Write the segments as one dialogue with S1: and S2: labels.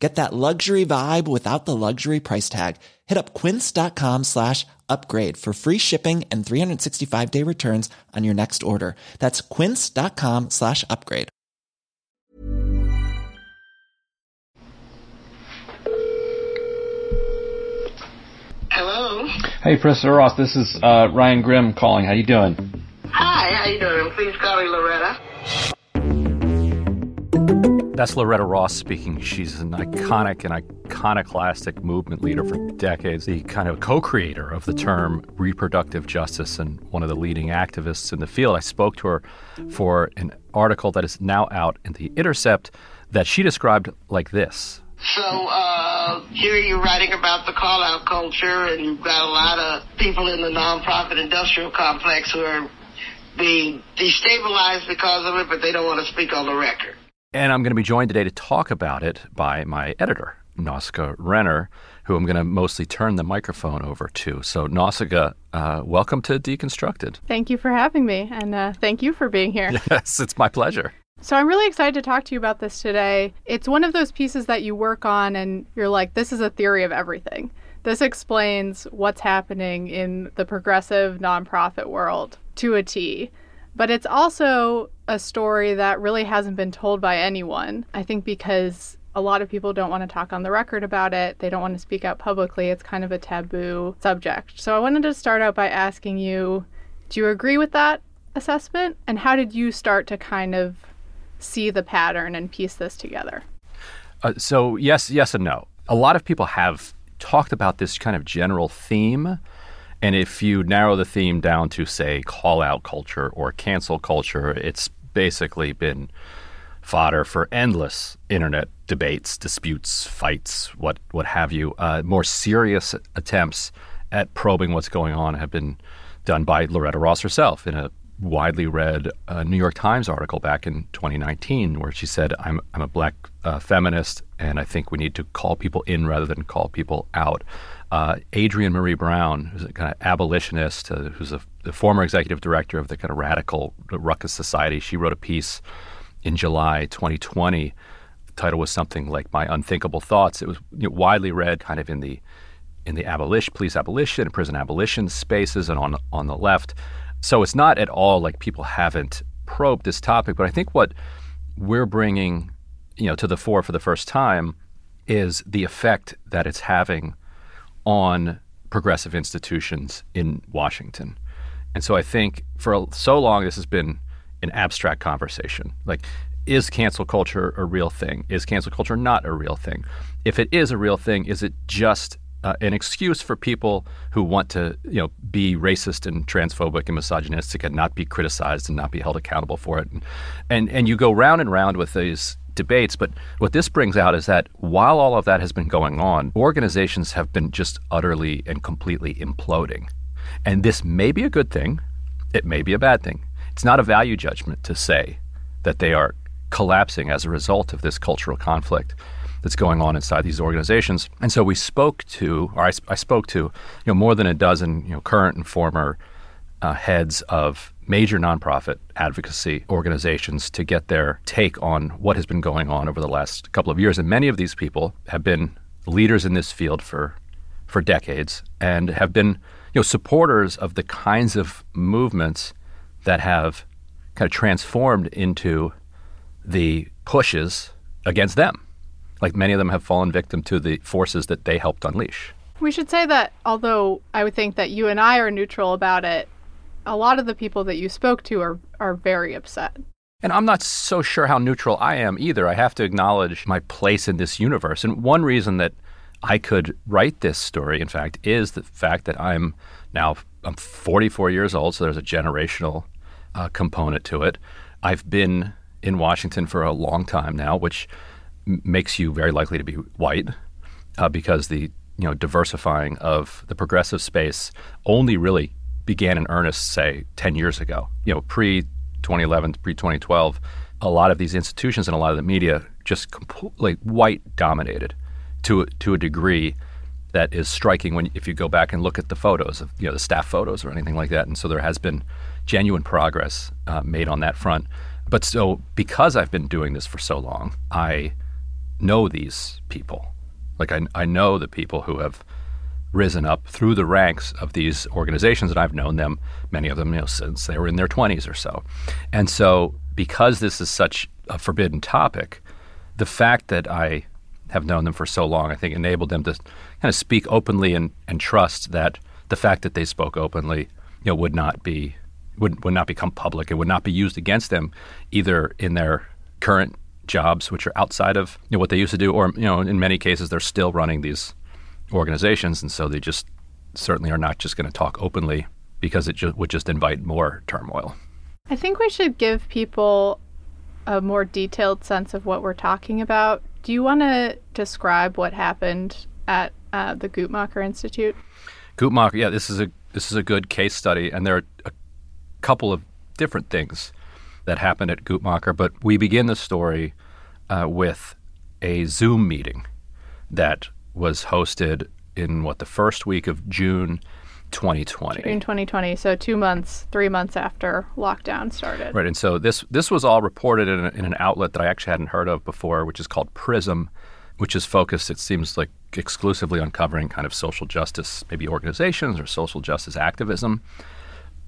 S1: Get that luxury vibe without the luxury price tag. Hit up quince.com slash upgrade for free shipping and 365 day returns on your next order. That's quince.com slash upgrade.
S2: Hello.
S3: Hey, Professor Ross. This is uh, Ryan Grimm calling. How you doing?
S2: Hi, how you doing? Please call me Loretta.
S4: That's Loretta Ross speaking. She's an iconic and iconoclastic movement leader for decades, the kind of co creator of the term reproductive justice and one of the leading activists in the field. I spoke to her for an article that is now out in The Intercept that she described like this.
S2: So, uh, here you're writing about the call out culture, and you've got a lot of people in the nonprofit industrial complex who are being destabilized because of it, but they don't want to speak on the record.
S4: And I'm going to be joined today to talk about it by my editor, Nausicaa Renner, who I'm going to mostly turn the microphone over to. So, Nausicaa, uh, welcome to Deconstructed.
S5: Thank you for having me, and uh, thank you for being here.
S4: Yes, it's my pleasure.
S5: So, I'm really excited to talk to you about this today. It's one of those pieces that you work on, and you're like, this is a theory of everything. This explains what's happening in the progressive nonprofit world to a T. But it's also a story that really hasn't been told by anyone. I think because a lot of people don't want to talk on the record about it, they don't want to speak out publicly. It's kind of a taboo subject. So I wanted to start out by asking you do you agree with that assessment? And how did you start to kind of see the pattern and piece this together?
S4: Uh, so, yes, yes, and no. A lot of people have talked about this kind of general theme. And if you narrow the theme down to, say, call out culture or cancel culture, it's basically been fodder for endless internet debates, disputes, fights, what, what have you. Uh, more serious attempts at probing what's going on have been done by Loretta Ross herself in a widely read New York Times article back in 2019 where she said, I'm, I'm a black uh, feminist and I think we need to call people in rather than call people out. Uh, Adrienne Maree Brown, who's a kind of abolitionist, uh, who's a, the former executive director of the kind of radical Ruckus Society, she wrote a piece in July 2020. The title was something like "My Unthinkable Thoughts." It was you know, widely read, kind of in the in the abolition, police abolition, prison abolition spaces, and on on the left. So it's not at all like people haven't probed this topic, but I think what we're bringing, you know, to the fore for the first time is the effect that it's having on progressive institutions in Washington. And so I think for so long this has been an abstract conversation. Like, is cancel culture a real thing? Is cancel culture not a real thing? If it is a real thing, is it just uh, an excuse for people who want to, you know, be racist and transphobic and misogynistic and not be criticized and not be held accountable for it? And and, and you go round and round with these debates. But what this brings out is that while all of that has been going on, organizations have been just utterly and completely imploding. And this may be a good thing, it may be a bad thing. It's not a value judgment to say that they are collapsing as a result of this cultural conflict that's going on inside these organizations. And so we spoke to, or I, I spoke to, you know, more than a dozen, you know, current and former uh, heads of major nonprofit advocacy organizations to get their take on what has been going on over the last couple of years. And many of these people have been leaders in this field for for decades and have been you know supporters of the kinds of movements that have kind of transformed into the pushes against them. Like many of them have fallen victim to the forces that they helped unleash.
S5: We should say that although I would think that you and I are neutral about it, a lot of the people that you spoke to are, are very upset.
S4: And I'm not so sure how neutral I am either. I have to acknowledge my place in this universe. And one reason that I could write this story, in fact, is the fact that I'm now I'm 44 years old, so there's a generational uh, component to it. I've been in Washington for a long time now, which makes you very likely to be white, uh, because the you know diversifying of the progressive space only really began in earnest, say, 10 years ago. You know, pre 2011 pre 2012, a lot of these institutions and a lot of the media just completely white dominated to to a degree that is striking when if you go back and look at the photos of you know the staff photos or anything like that. And so there has been genuine progress uh, made on that front. But so because I've been doing this for so long, I know these people. Like I, I know the people who have risen up through the ranks of these organizations, and I've known them, many of them, you know, since they were in their 20s or so. And so, because this is such a forbidden topic, the fact that I have known them for so long, I think, enabled them to kind of speak openly and, and trust that the fact that they spoke openly, you know, would not be would would not become public and would not be used against them either in their current jobs, which are outside of you know, what they used to do, or you know, in many cases, they're still running these organizations, and so they just certainly are not just going to talk openly because it ju- would just invite more turmoil.
S5: I think we should give people a more detailed sense of what we're talking about. Do you want to describe what happened at uh, the Guttmacher Institute?
S4: Guttmacher, yeah, this is a this is a good case study, and there are a couple of different things that happened at Guttmacher. But we begin the story uh, with a Zoom meeting that was hosted in what the first week of June 2020.
S5: June 2020, so two months, three months after lockdown started.
S4: Right, and so this this was all reported in, a, in an outlet that I actually hadn't heard of before, which is called Prism, which is focused, it seems like, exclusively on covering kind of social justice, maybe organizations or social justice activism.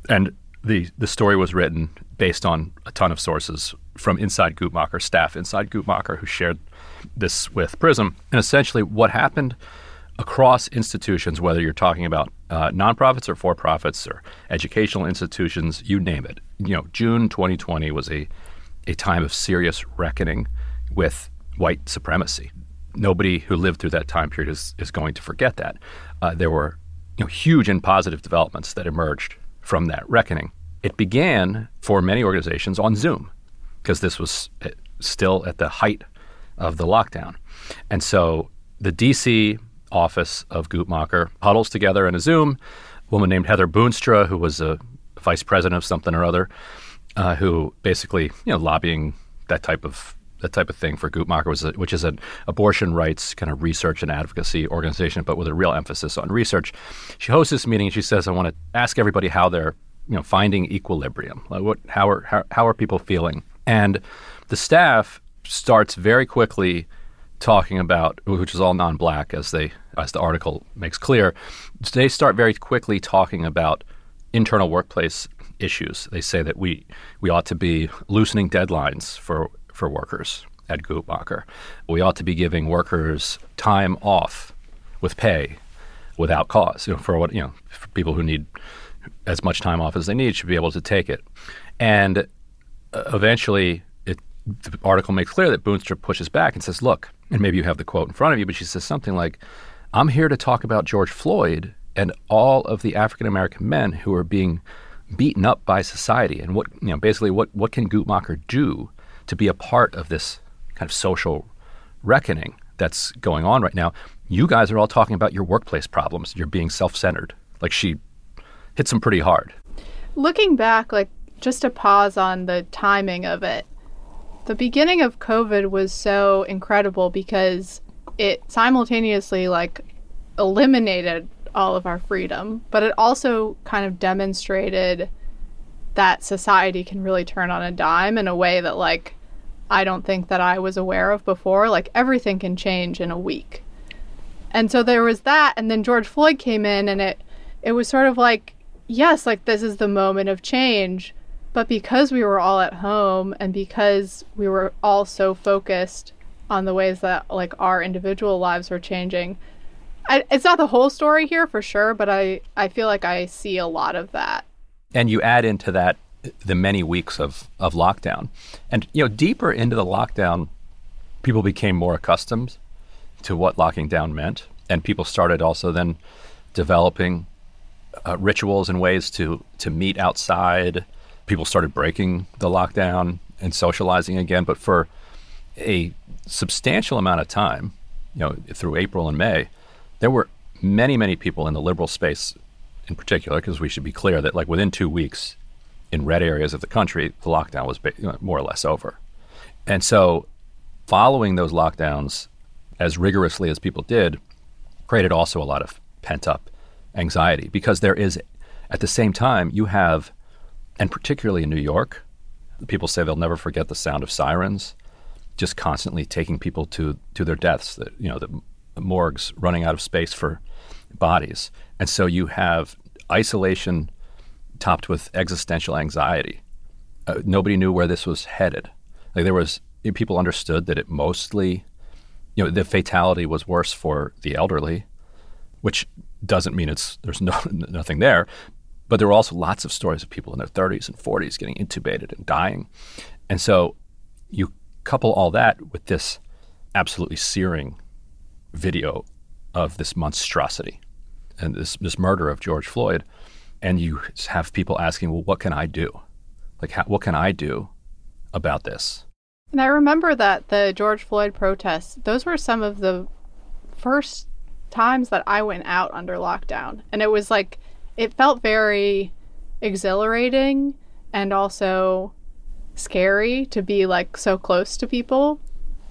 S4: And the the story was written based on a ton of sources from inside Guttmacher, staff inside Guttmacher, who shared this with Prism. And essentially, what happened across institutions, whether you're talking about uh, nonprofits or for profits or educational institutions, you name it. You know, June 2020 was a, a time of serious reckoning with white supremacy. Nobody who lived through that time period is, is going to forget that. Uh, there were you know, huge and positive developments that emerged from that reckoning. It began for many organizations on Zoom because this was uh, still at the height of the lockdown. And so the DC office of Guttmacher huddles together in a Zoom. A woman named Heather Boonstra, who was a vice president of something or other, uh, who basically, you know, lobbying that type of that type of thing for Guttmacher, was a, which is an abortion rights kind of research and advocacy organization, but with a real emphasis on research. She hosts this meeting and she says, "I want to ask everybody how they're, you know, finding equilibrium. Like what, how are how, how are people feeling?" And the staff starts very quickly talking about, which is all non-black, as they as the article makes clear. They start very quickly talking about internal workplace issues. They say that we we ought to be loosening deadlines for for workers at Guttmacher. We ought to be giving workers time off with pay without cause. You know, for what you know, for people who need as much time off as they need should be able to take it. And uh, eventually, it, the article makes clear that Boonstra pushes back and says, "Look," and maybe you have the quote in front of you, but she says something like, "I'm here to talk about George Floyd and all of the African American men who are being beaten up by society, and what you know, basically, what what can Guttmacher do to be a part of this kind of social reckoning that's going on right now? You guys are all talking about your workplace problems. You're being self-centered. Like she hits them pretty hard."
S5: Looking back, like just to pause on the timing of it, the beginning of COVID was so incredible because it simultaneously like eliminated all of our freedom, but it also kind of demonstrated that society can really turn on a dime in a way that like I don't think that I was aware of before. Like everything can change in a week. And so there was that and then George Floyd came in and it it was sort of like yes, like this is the moment of change, but because we were all at home and because we were all so focused on the ways that like our individual lives were changing, I, it's not the whole story here for sure, but I, I feel like I see a lot of that.
S4: And you add into that the many weeks of, of lockdown. And, you know, deeper into the lockdown, people became more accustomed to what locking down meant. And people started also then developing uh, rituals and ways to, to meet outside, people started breaking the lockdown and socializing again. But for a substantial amount of time, you know, through April and May, there were many, many people in the liberal space in particular, because we should be clear that like within two weeks, in red areas of the country, the lockdown was more or less over. And so, following those lockdowns as rigorously as people did, created also a lot of pent up anxiety because there is, at the same time, you have, and particularly in New York, people say they'll never forget the sound of sirens, just constantly taking people to to their deaths. The, you know, the morgues running out of space for bodies, and so you have isolation topped with existential anxiety. Uh, nobody knew where this was headed. Like there was people understood that it mostly, you know, the fatality was worse for the elderly, which doesn't mean it's there's no nothing there, but there were also lots of stories of people in their 30s and 40s getting intubated and dying, and so you couple all that with this absolutely searing video of this monstrosity and this this murder of George Floyd, and you have people asking, well, what can I do? Like, how, what can I do about this?
S5: And I remember that the George Floyd protests, those were some of the first times that I went out under lockdown. And it was like, it felt very exhilarating and also scary to be like so close to people,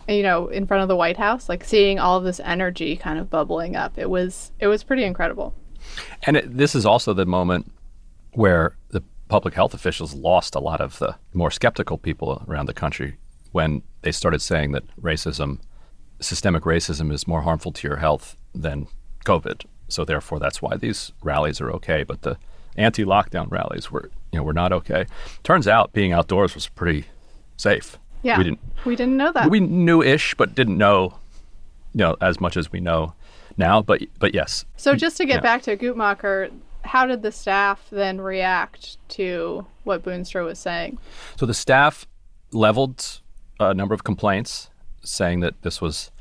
S5: you know, in front of the White House, like seeing all this energy kind of bubbling up. It was, it was pretty incredible.
S4: And it, this is also the moment where the public health officials lost a lot of the more skeptical people around the country when they started saying that racism, systemic racism, is more harmful to your health than COVID. So therefore, that's why these rallies are okay. But the anti-lockdown rallies were, you know, were not okay. Turns out, being outdoors was pretty safe.
S5: Yeah,
S4: we didn't
S5: we didn't know that.
S4: we knew ish, but didn't know, you know, as much as we know now. But but yes.
S5: So just to get
S4: Yeah.
S5: back to Guttmacher, how did the staff then react to what Boonstra was saying?
S4: So the staff leveled a number of complaints, saying that this was,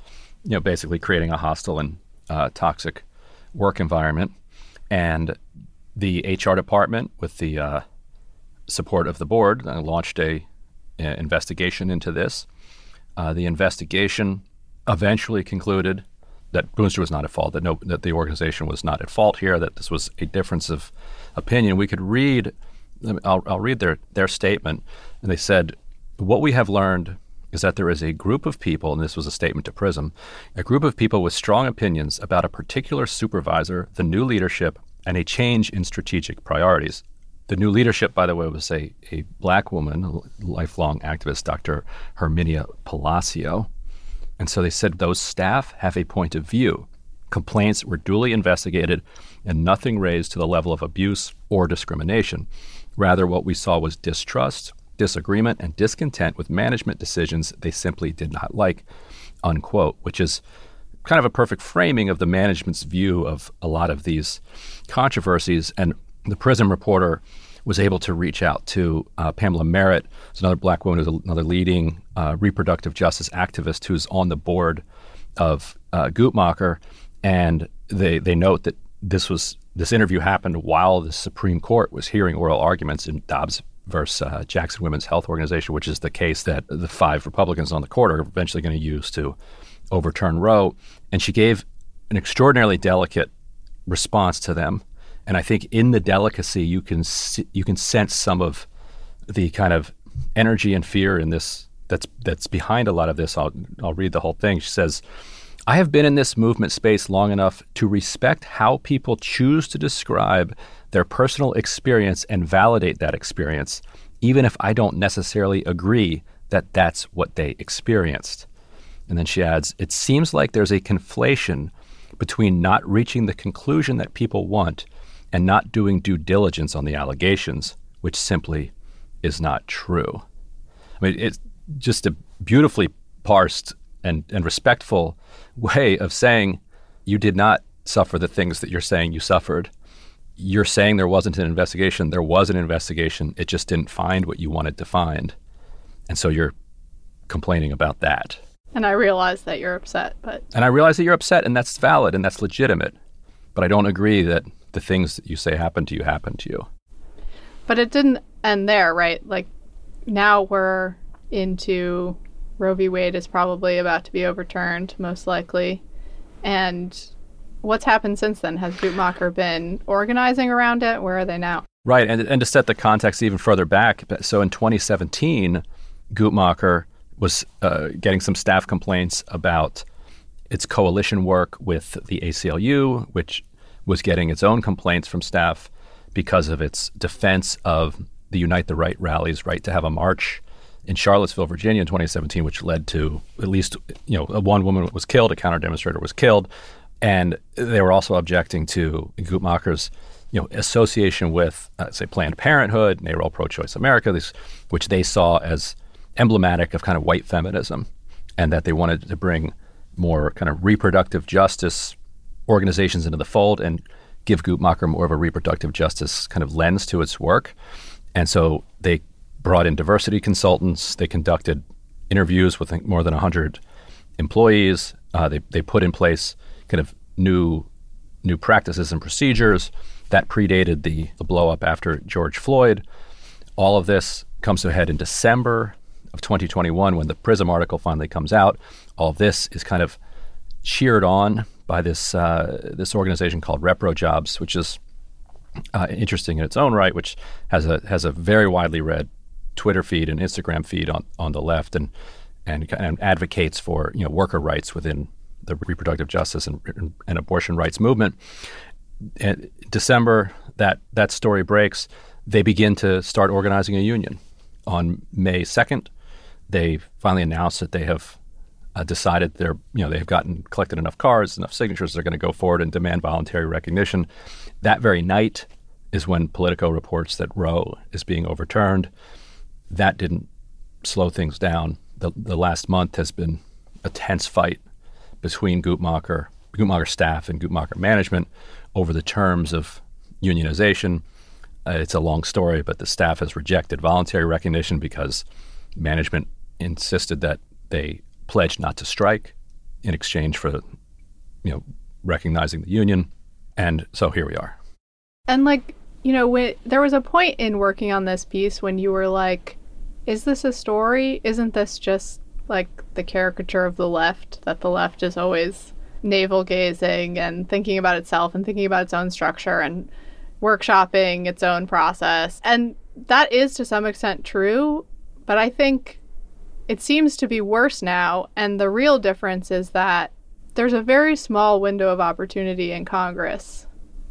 S4: you know, basically creating a hostile and uh, toxic work environment, and the HR department, with the uh, support of the board, uh, launched a, a investigation into this. Uh, the investigation eventually concluded that Boonstra was not at fault, that no, that the organization was not at fault here, that this was a difference of opinion. We could read, I'll, I'll read their their statement, and they said, "What we have learned." Is that there is a group of people, and this was a statement to Prism, a group of people with strong opinions about a particular supervisor, the new leadership, and a change in strategic priorities. The new leadership, by the way, was a, a black woman, a lifelong activist, Dr. Herminia Palacio. And so they said those staff have a point of view. Complaints were duly investigated and nothing raised to the level of abuse or discrimination. Rather, what we saw was distrust, disagreement, and discontent with management decisions they simply did not like, unquote, which is kind of a perfect framing of the management's view of a lot of these controversies. And the Prism reporter was able to reach out to uh, Pamela Merritt, who's another black woman who's another leading uh, reproductive justice activist who's on the board of uh, Guttmacher, and they they note that this was this interview happened while the Supreme Court was hearing oral arguments in Dobbs versus uh, Jackson Women's Health Organization, which is the case that the five Republicans on the court are eventually going to use to overturn Roe. And she gave an extraordinarily delicate response to them. And I think in the delicacy, you can see, you can sense some of the kind of energy and fear in this that's that's behind a lot of this. I'll I'll read the whole thing. She says. I have been in this movement space long enough to respect how people choose to describe their personal experience and validate that experience, even if I don't necessarily agree that that's what they experienced. And then she adds, It seems like there's a conflation between not reaching the conclusion that people want and not doing due diligence on the allegations, which simply is not true. I mean, it's just a beautifully parsed and, and respectful way of saying you did not suffer the things that you're saying you suffered. You're saying there wasn't an investigation. There was an investigation. It just didn't find what you wanted to find. And so you're complaining about that.
S5: And I realize that you're upset, but
S4: And I realize that you're upset, and that's valid and that's legitimate. But I don't agree that the things that you say happened to you happened to you.
S5: but it didn't end there, right? Like now we're into Roe v. Wade is probably about to be overturned, most likely. And what's happened since then? Has Guttmacher been organizing around it? Where are they now?
S4: Right, and, and to set the context even further back, so in 2017, Guttmacher was uh, getting some staff complaints about its coalition work with the ACLU, which was getting its own complaints from staff because of its defense of the Unite the Right rally's right to have a march in Charlottesville, Virginia in 2017, which led to at least, you know, one woman was killed, a counter demonstrator was killed. And they were also objecting to Guttmacher's you know, association with, uh, say, Planned Parenthood, NARAL Pro-Choice America, this, which they saw as emblematic of kind of white feminism, and that they wanted to bring more kind of reproductive justice organizations into the fold and give Guttmacher more of a reproductive justice kind of lens to its work. And so they brought in diversity consultants. They conducted interviews with more than 100 employees. Uh, they, they put in place kind of new new practices and procedures that predated the, the blow up after George Floyd. All of this comes to a head in December of 2021 when the Prism article finally comes out. All this is kind of cheered on by this uh, this organization called ReproJobs, which is uh, interesting in its own right, which has a has a very widely read Twitter feed and Instagram feed on, on the left, and, and and advocates for you know worker rights within the reproductive justice and, and abortion rights movement in December, that that story breaks. They begin to start organizing a union. On May second, they finally announced that they have uh, decided they're you know they've gotten collected enough cards, enough signatures. They're going to go forward and demand voluntary recognition. That very night is when Politico reports that Roe is being overturned. That didn't slow things down. The, the last month has been a tense fight between Guttmacher, Guttmacher staff and Guttmacher management over the terms of unionization. Uh, it's a long story, but the staff has rejected voluntary recognition because management insisted that they pledge not to strike in exchange for, you know, recognizing the union. And so here we are.
S5: And like, you know, when, there was a point in working on this piece when you were like, is this a story? Isn't this just like the caricature of the left that the left is always navel gazing and thinking about itself and thinking about its own structure and workshopping its own process. And that is to some extent true, but I think it seems to be worse now. And the real difference is that there's a very small window of opportunity in Congress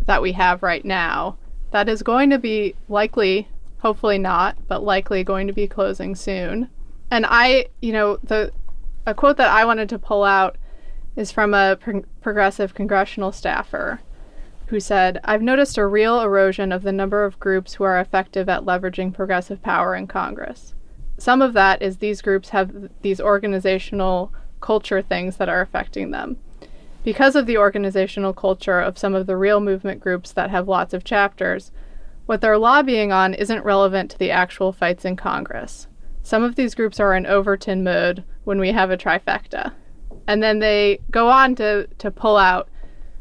S5: that we have right now that is going to be likely, hopefully not, but likely going to be closing soon. And I, you know, the a quote that I wanted to pull out is from a pro- progressive congressional staffer who said, I've noticed a real erosion of the number of groups who are effective at leveraging progressive power in Congress. Some of that is these groups have these organizational culture things that are affecting them. Because of the organizational culture of some of the real movement groups that have lots of chapters, what they're lobbying on isn't relevant to the actual fights in Congress. Some of these groups are in Overton mode when we have a trifecta. And then they go on to, to pull out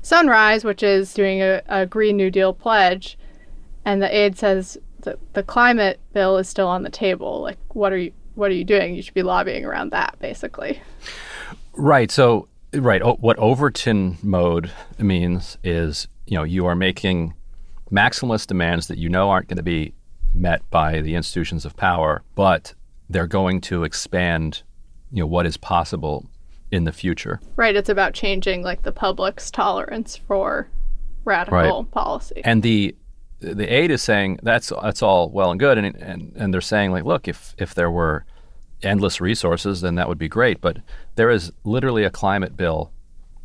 S5: Sunrise, which is doing a, a Green New Deal pledge. And the aide says the, the climate bill is still on the table. Like, what are you what are you doing? You should be lobbying around that, basically.
S4: Right. So, right. O- what Overton mode means is, you know, you are making maximalist demands that you know aren't going to be met by the institutions of power, but they're going to expand, you know, what is possible in the future.
S5: Right. It's about changing like the public's tolerance for radical
S4: Right.
S5: policy.
S4: And the the aide is saying that's that's all well and good, and and and they're saying like, look, if if there were endless resources, then that would be great. But there is literally a climate bill,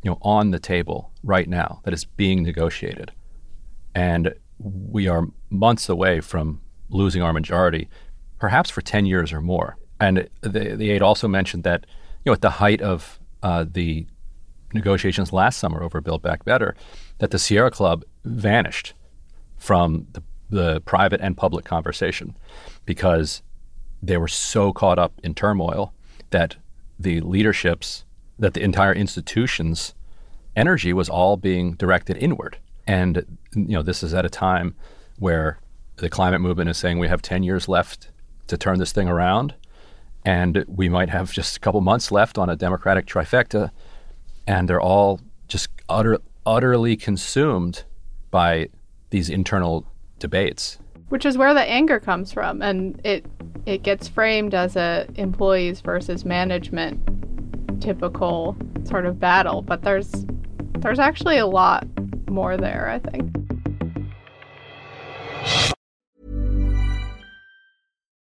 S4: you know, on the table right now that is being negotiated, and we are months away from losing our majority, perhaps for ten years or more. And the the aide also mentioned that you know at the height of uh, the negotiations last summer over Build Back Better, that the Sierra Club vanished from the, the private and public conversation because they were so caught up in turmoil that the leaderships, that the entire institution's energy was all being directed inward. And you know, this is at a time where the climate movement is saying we have 10 years left to turn this thing around, and we might have just a couple months left on a democratic trifecta, and they're all just utter, utterly consumed by these internal debates.
S5: which is where the anger comes from and it it gets framed as a employees versus management typical sort of battle but there's there's actually a lot more there i think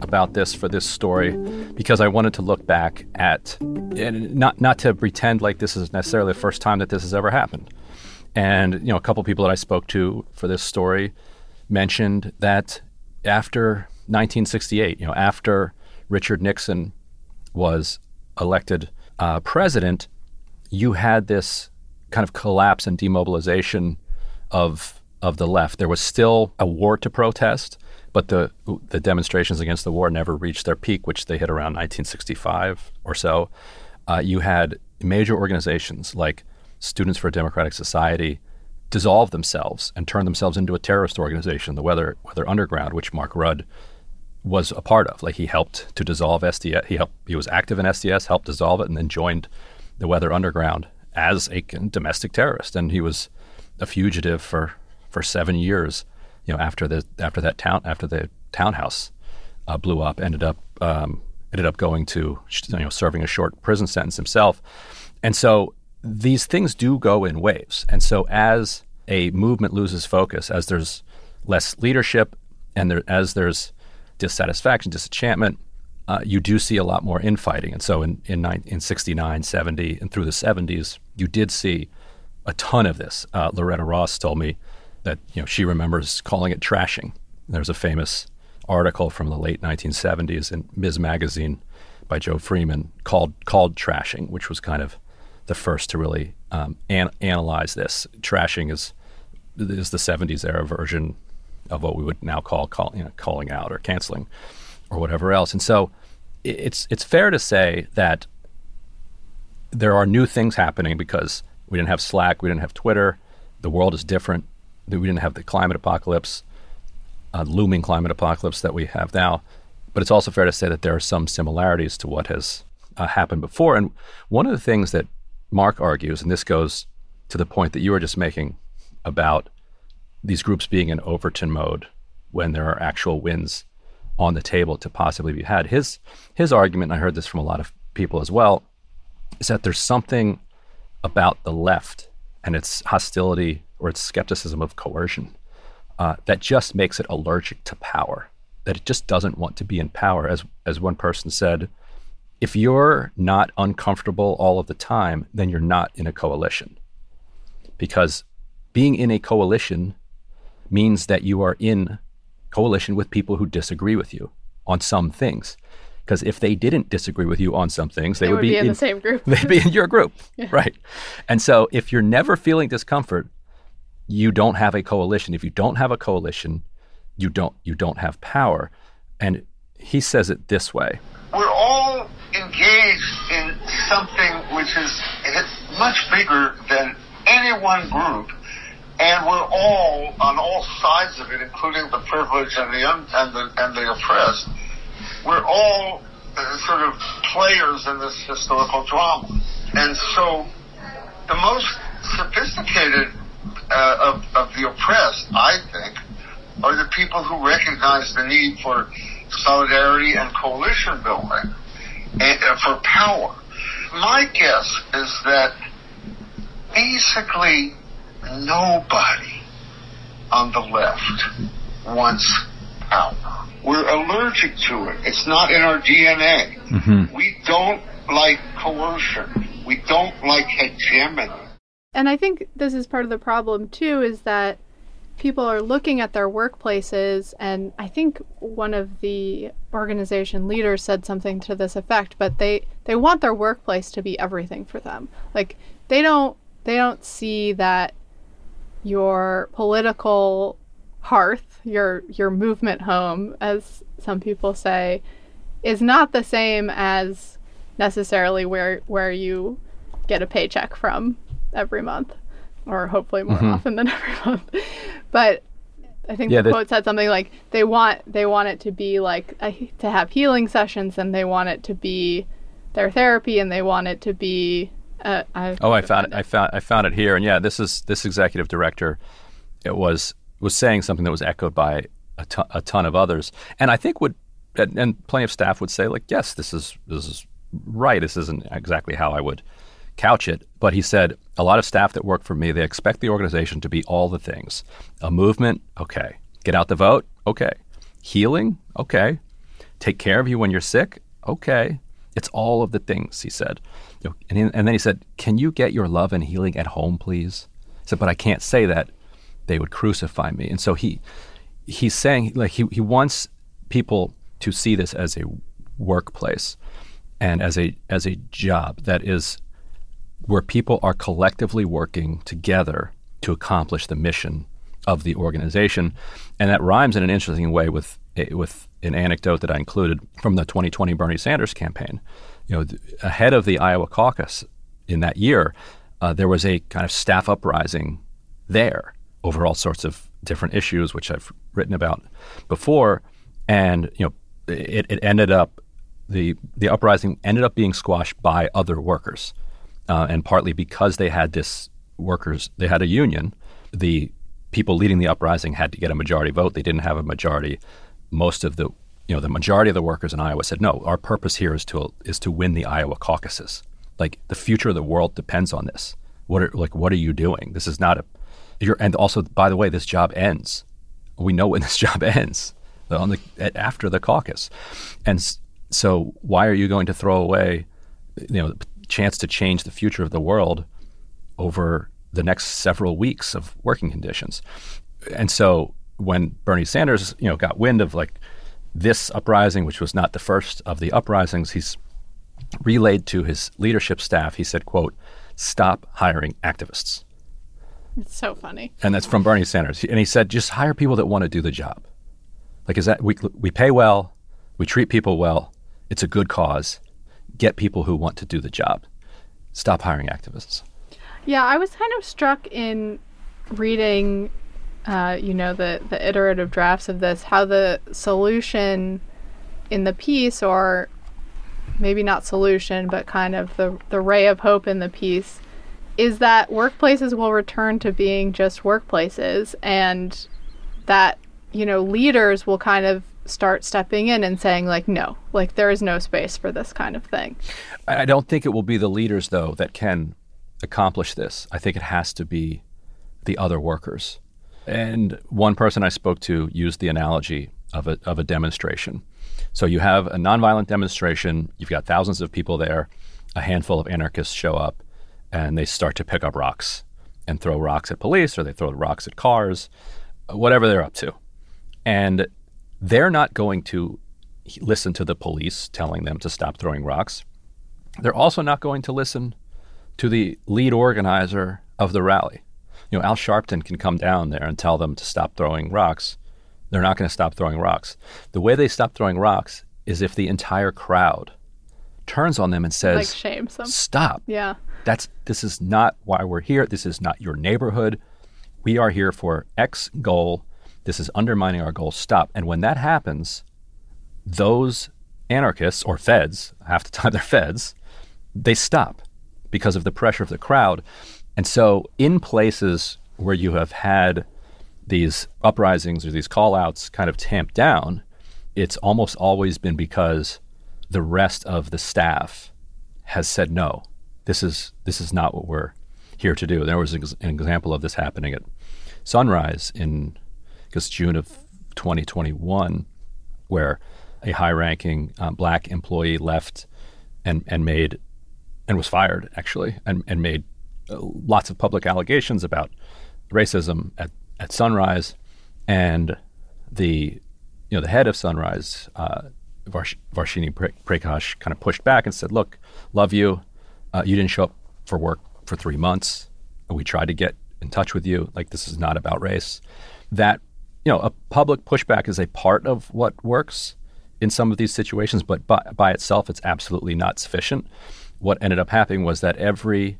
S4: about this for this story because I wanted to look back at and not not to pretend like this is necessarily the first time that this has ever happened. And you know, a couple people that I spoke to for this story mentioned that after 1968, you know, after Richard Nixon was elected uh, president, you had this kind of collapse and demobilization of of the left. There was still a war to protest, but the the demonstrations against the war never reached their peak, which they hit around 1965 or so. Uh, you had major organizations like Students for a Democratic Society dissolve themselves and turn themselves into a terrorist organization, the Weather Weather Underground, which Mark Rudd was a part of. Like he helped to dissolve SDS. He helped. He was active in SDS, helped dissolve it, and then joined the Weather Underground as a domestic terrorist. And he was a fugitive for for seven years. You know, after the after that town after the townhouse uh, blew up, ended up um, ended up going to you know serving a short prison sentence himself. And so these things do go in waves. And so as a movement loses focus, as there's less leadership, and there, as there's dissatisfaction, disenchantment, uh, you do see a lot more infighting. And so in, in, in 69, 70, and through the 70s, you did see a ton of this. Uh, Loretta Ross told me that you know she remembers calling it trashing. There's a famous article from the late 1970s in Ms. Magazine by Jo Freeman called called trashing, which was kind of the first to really um, an- analyze this. Trashing is is the 70s era version of what we would now call, call you know, calling out or canceling or whatever else. And so it's it's fair to say that there are new things happening because we didn't have Slack, we didn't have Twitter, the world is different. We didn't have the climate apocalypse, looming climate apocalypse that we have now. But it's also fair to say that there are some similarities to what has uh, happened before. And one of the things that Mark argues, and this goes to the point that you were just making about these groups being in Overton mode when there are actual wins on the table to possibly be had. His his argument, and I heard this from a lot of people as well, is that there's something about the left and its hostility or its skepticism of coercion uh, that just makes it allergic to power. That it just doesn't want to be in power. As as one person said, if you're not uncomfortable all of the time, then you're not in a coalition. Because being in a coalition means that you are in coalition with people who disagree with you on some things. Because if they didn't disagree with you on some things, they,
S5: they would, be, be in, in, the same group.
S4: they'd be in your group, yeah. right? And so if you're never feeling discomfort, you don't have a coalition. If you don't have a coalition, you don't you don't have power. And he says it this way.
S6: We're all engaged in something which is much bigger than any one group, and we're all on all sides of it, including the privileged and the un- and the and the oppressed. We're all uh, sort of players in this historical drama, and so the most sophisticated uh, of, of the oppressed, I think, are the people who recognize the need for solidarity and coalition building and, uh, for power. My guess is that basically nobody on the left wants power. We're allergic to it. It's not in our DNA. Mm-hmm. We don't like coercion. We don't like hegemony.
S5: And I think this is part of the problem too is that people are looking at their workplaces and I think one of the organization leaders said something to this effect, but they they want their workplace to be everything for them. Like they don't they don't see that your political hearth, your your movement home as some people say, is not the same as necessarily where where you get a paycheck from every month, or hopefully more mm-hmm. often than every month. but I think yeah, the quote said something like they want they want it to be like a, to have healing sessions, and they want it to be their therapy, and they want it to be. Uh, I
S4: oh, I found it. I found I found it here, and yeah, this is this executive director. It was was saying something that was echoed by a ton, a ton of others, and I think would and, and plenty of staff would say like, yes, this is this is right. This isn't exactly how I would couch it, but he said a lot of staff that work for me, they expect the organization to be all the things. A movement, okay. Get out the vote, okay. Healing, okay. Take care of you when you're sick, okay. It's all of the things, he said. And, he, and then he said, Can you get your love and healing at home, please? He said, But I can't say that. They would crucify me. And so he he's saying like he, he wants people to see this as a workplace and as a as a job that is where people are collectively working together to accomplish the mission of the organization. And that rhymes in an interesting way with with an anecdote that I included from the 2020 Bernie Sanders campaign. You know, ahead of the Iowa caucus in that year, uh, there was a kind of staff uprising there over all sorts of different issues, which I've written about before. And you know, it, it ended up the the uprising ended up being squashed by other workers uh, and partly because they had this workers, they had a union. The people leading the uprising had to get a majority vote. They didn't have a majority. Most of the you know the majority of the workers in Iowa said, "No, our purpose here is to is to win the Iowa caucuses. Like the future of the world depends on this. What are like what are you doing? This is not a you're, and also by the way, this job ends. We know when this job ends on the after the caucus, and so why are you going to throw away you know chance to change the future of the world over the next several weeks of working conditions. And so when Bernie Sanders, you know, got wind of like this uprising, which was not the first of the uprisings, he's relayed to his leadership staff. He said, "quote Stop hiring activists."
S5: It's so funny.
S4: And that's from Bernie Sanders. And he said, "Just hire people that want to do the job. Like, is that we we pay well, we treat people well. It's a good cause get people who want to do the job. Stop hiring activists.
S5: Yeah, I was kind of struck in reading, uh, you know, the, the iterative drafts of this, how the solution in the piece, or maybe not solution, but kind of the, the ray of hope in the piece, is that workplaces will return to being just workplaces and that, you know, leaders will kind of start stepping in and saying like no like there is no space for this kind of thing.
S4: I don't think it will be the leaders though that can accomplish this. I think it has to be the other workers. And one person i spoke to used the analogy of a, of a demonstration. So you have a nonviolent demonstration you've got thousands of people there a handful of anarchists show up and they start to pick up rocks and throw rocks at police or they throw rocks at cars whatever they're up to and they're not going to listen to the police telling them to stop throwing rocks. They're also not going to listen to the lead organizer of the rally. you know, Al Sharpton can come down there and tell them to stop throwing rocks. They're not going to stop throwing rocks. The way they stop throwing rocks is if the entire crowd turns on them and says,
S5: Like.
S4: "Stop!
S5: Yeah.
S4: That's this is not why we're here. This is not your neighborhood. We are here for X goal. This is undermining our goal. Stop!" And when that happens, those anarchists or feds, half the time they're feds, they stop because of the pressure of the crowd. And so, in places where you have had these uprisings or these call outs kind of tamped down, it's almost always been because the rest of the staff has said no. This is this is not what we're here to do. There was an example of this happening at Sunrise in I guess June of 2021, where a high-ranking um, black employee left and and made and was fired actually and and made uh, lots of public allegations about racism at, at Sunrise, and the you know the head of Sunrise, uh, Varsh- Varshini Prakash, kind of pushed back and said, "Look, love you. Uh, you didn't show up for work for three months. We tried to get in touch with you. Like this is not about race." That you know, a public pushback is a part of what works in some of these situations, but by, by itself, it's absolutely not sufficient. What ended up happening was that every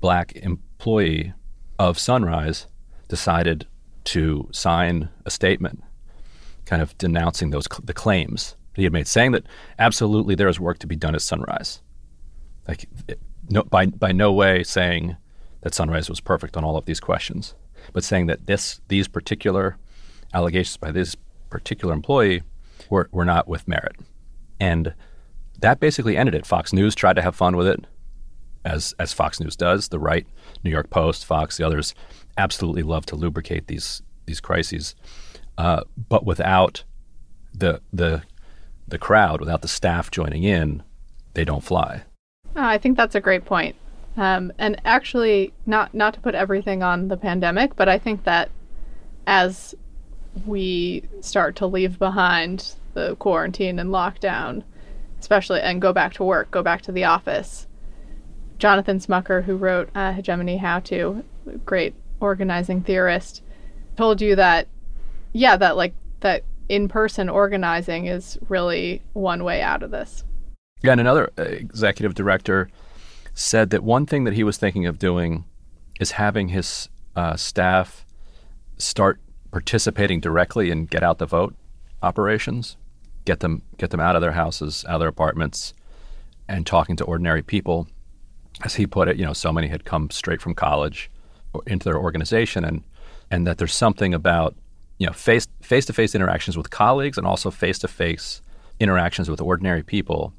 S4: black employee of Sunrise decided to sign a statement kind of denouncing those the claims that he had made, saying that absolutely there is work to be done at Sunrise. Like, no, by by no way saying that Sunrise was perfect on all of these questions, but saying that this these particular allegations by this particular employee were were not with merit, and that basically ended it. Fox News tried to have fun with it, as as Fox News does. The right, New York Post, Fox, the others, absolutely love to lubricate these these crises, uh, but without the the the crowd, without the staff joining in, they don't fly.
S5: Oh, I think that's a great point. Um, and actually, not not to put everything on the pandemic, but I think that as we start to leave behind the quarantine and lockdown, especially, and go back to work, go back to the office. Jonathan Smucker, who wrote uh, Hegemony How To, great organizing theorist, told you that, yeah, that like that in person organizing is really one way out of this.
S4: Yeah, and another uh, executive director said that one thing that he was thinking of doing is having his uh, staff start participating directly in get out the vote operations, get them get them out of their houses, out of their apartments, and talking to ordinary people. As he put it, you know, so many had come straight from college into their organization, and and that there's something about you know face face to face interactions with colleagues and also face to face interactions with ordinary people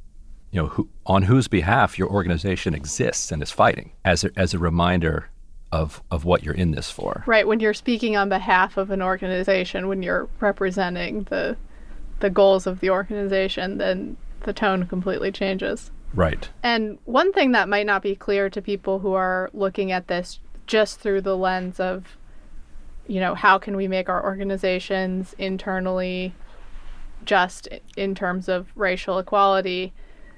S4: you know who, on whose behalf your organization exists and is fighting as a, as a reminder of of what you're in this for
S5: right when you're speaking on behalf of an organization when you're representing the the goals of the organization then the tone completely changes
S4: right
S5: and one thing that might not be clear to people who are looking at this just through the lens of you know, how can we make our organizations internally just in terms of racial equality?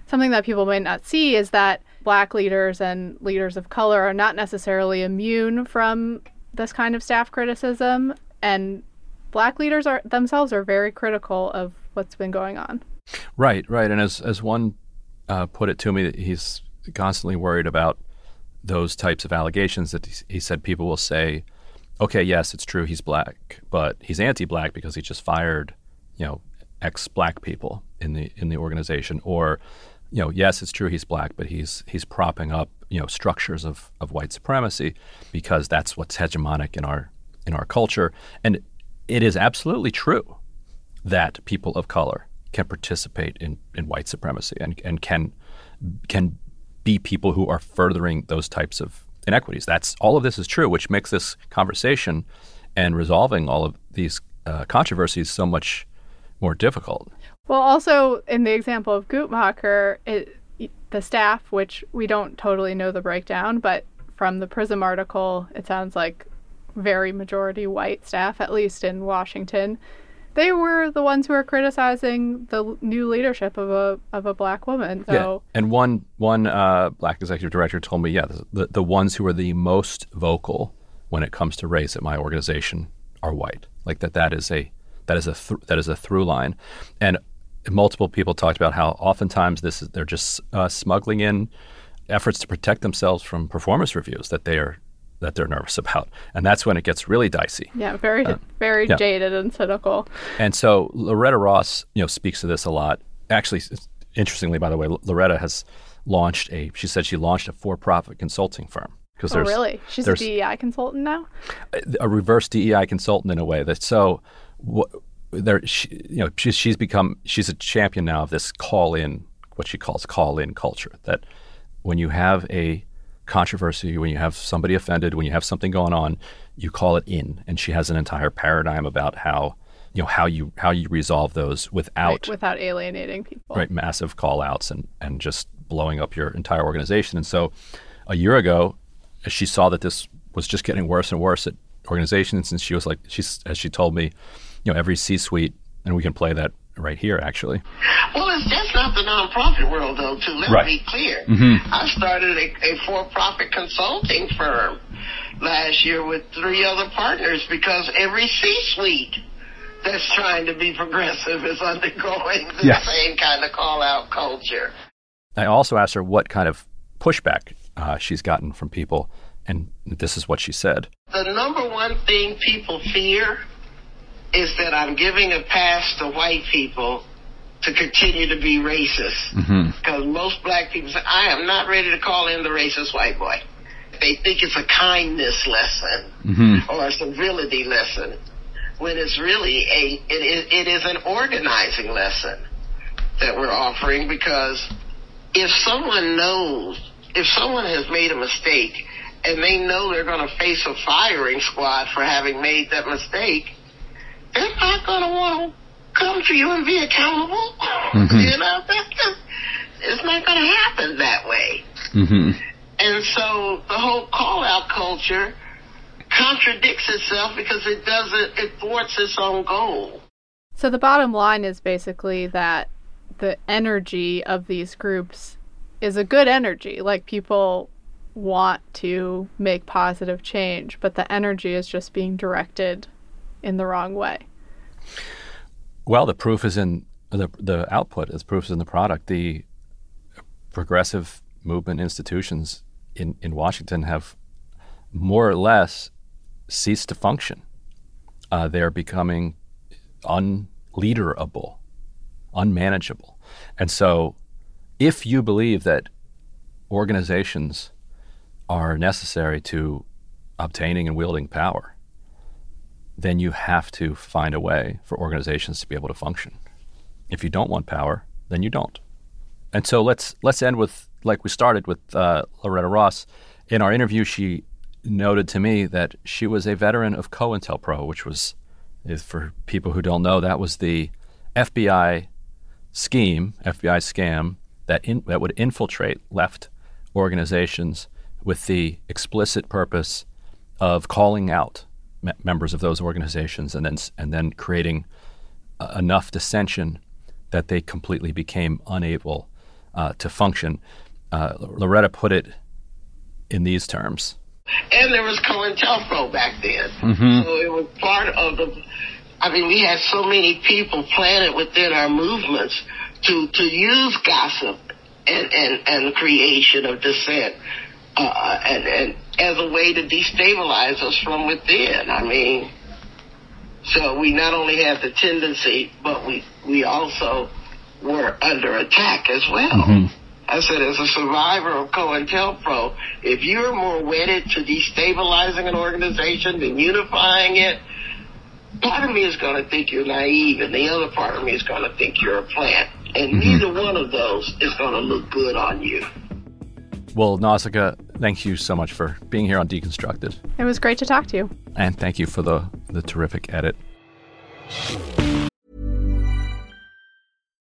S5: Something that people might not see is that black leaders and leaders of color are not necessarily immune from this kind of staff criticism and black leaders are themselves are very critical of what's been going on.
S4: Right, right. And as as one uh, put it to me, he's constantly worried about those types of allegations that he said people will say, okay, yes, it's true he's black, but he's anti-black because he just fired, you know, ex-black people in the in the organization, or you know, yes, it's true he's black, but he's he's propping up you know structures of, of white supremacy because that's what's hegemonic in our in our culture, and it is absolutely true that people of color can participate in, in white supremacy and, and can can be people who are furthering those types of inequities. That's all of this is true, which makes this conversation and resolving all of these uh, controversies so much more difficult.
S5: Well, also in the example of Guttmacher, it, the staff, which we don't totally know the breakdown, but from the Prism article, it sounds like very majority white staff, at least in Washington they were the ones who were criticizing the new leadership of a of a black woman. So.
S4: Yeah. And one one uh, black executive director told me, yeah, the, the ones who are the most vocal when it comes to race at my organization are white. Like that that is a that is a th- that is a through line, and multiple people talked about how oftentimes this is they're just uh, smuggling in efforts to protect themselves from performance reviews that they are that they're nervous about, and that's when it gets really dicey.
S5: Yeah, very uh, very yeah. jaded and cynical.
S4: And so Loretta Ross, you know, speaks to this a lot. Actually, interestingly, by the way, Loretta has launched a. She said she launched a for-profit consulting firm
S5: because oh, really, she's a DEI consultant now.
S4: A, a reverse DEI consultant in a way that so. What, there, she, you know, she's she's become she's a champion now of this call in what she calls call in culture. That when you have a controversy, when you have somebody offended, when you have something going on, you call it in. And she has an entire paradigm about how you know how you how you resolve those without right,
S5: without alienating people.
S4: Right, massive call outs and and just blowing up your entire organization. And so, a year ago, she saw that this was just getting worse and worse at organizations, and she was like, she's as she told me, you know, every C-suite, and we can play that right here, actually.
S2: Well, it's, that's not the nonprofit world, though. To Let right. me be clear. Mm-hmm. I started a, a for-profit consulting firm last year with three other partners because every C-suite that's trying to be progressive is undergoing the same kind of call-out culture.
S4: I also asked her what kind of pushback uh, she's gotten from people, and this is what she said.
S2: The number one thing people fear is that I'm giving a pass to white people to continue to be racist. Mm-hmm. Because mm-hmm. most black people say, I am not ready to call in the racist white boy. They think it's a kindness lesson mm-hmm. or a civility lesson when it's really a, it is, it is an organizing lesson that we're offering because if someone knows, if someone has made a mistake and they know they're going to face a firing squad for having made that mistake, they're not going to want to come to you and be accountable. Mm-hmm. You know, that's just, it's not going to happen that way. Mm-hmm. And so the whole call out culture contradicts itself because it doesn't, it thwarts its own goal.
S5: So the bottom line is basically that the energy of these groups is a good energy. Like people want to make positive change, but the energy is just being directed in the wrong way?
S4: Well, the proof is in the the output. The proof is in the product. The progressive movement institutions in, in Washington have more or less ceased to function. Uh, they're becoming unleaderable, unmanageable. And so, if you believe that organizations are necessary to obtaining and wielding power, then you have to find a way for organizations to be able to function. If you don't want power, then you don't. And so let's let's end with like we started with uh, Loretta Ross. In our interview, she noted to me that she was a veteran of COINTELPRO, which was, for people who don't know, that was the FBI scheme, FBI scam that in, that would infiltrate left organizations with the explicit purpose of calling out me- members of those organizations, and then and then creating uh, enough dissension that they completely became unable uh, to function. Uh, Loretta put it in these terms.
S2: And there was COINTELPRO back then, mm-hmm. so it was part of the. I mean, we had so many people planted within our movements to to use gossip and and, and creation of dissent uh, and, and as a way to destabilize us from within. I mean, so we not only have the tendency, but we we also were under attack as well. Mm-hmm. I said, as a survivor of COINTELPRO, if you're more wedded to destabilizing an organization than unifying it, part of me is going to think you're naive, and the other part of me is going to think you're a plant. And mm-hmm. neither one of those is going to look good on you.
S4: Well, Nausicaa, thank you so much for being here on Deconstructed.
S5: It was great to talk to you.
S4: And thank you for the, the terrific edit.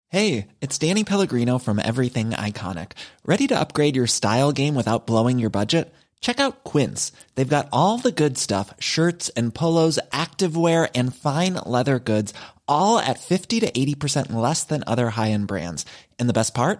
S1: Hey, it's Danny Pellegrino from Everything Iconic. Ready to upgrade your style game without blowing your budget? Check out Quince. They've got all the good stuff shirts and polos, activewear, and fine leather goods, all at 50 to 80% less than other high end brands. And the best part?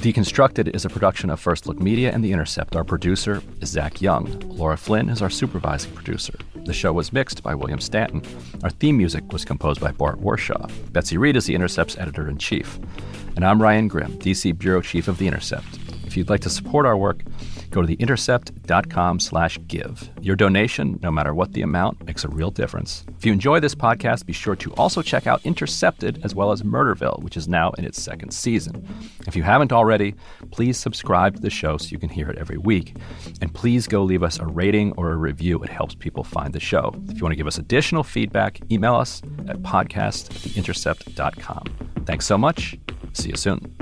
S4: Deconstructed is a production of First Look Media and The Intercept. Our producer is Zach Young. Laura Flynn is our supervising producer. The show was mixed by William Stanton. Our theme music was composed by Bart Warshaw. Betsy Reed is The Intercept's editor in chief. And I'm Ryan Grim, DC Bureau Chief of The Intercept. If you'd like to support our work, go to theintercept.com slash give. Your donation, no matter what the amount, makes a real difference. If you enjoy this podcast, be sure to also check out Intercepted as well as Murderville, which is now in its second season. If you haven't already, please subscribe to the show so you can hear it every week. And please go leave us a rating or a review. It helps people find the show. If you want to give us additional feedback, email us at podcast at theintercept.com. Thanks so much. See you soon.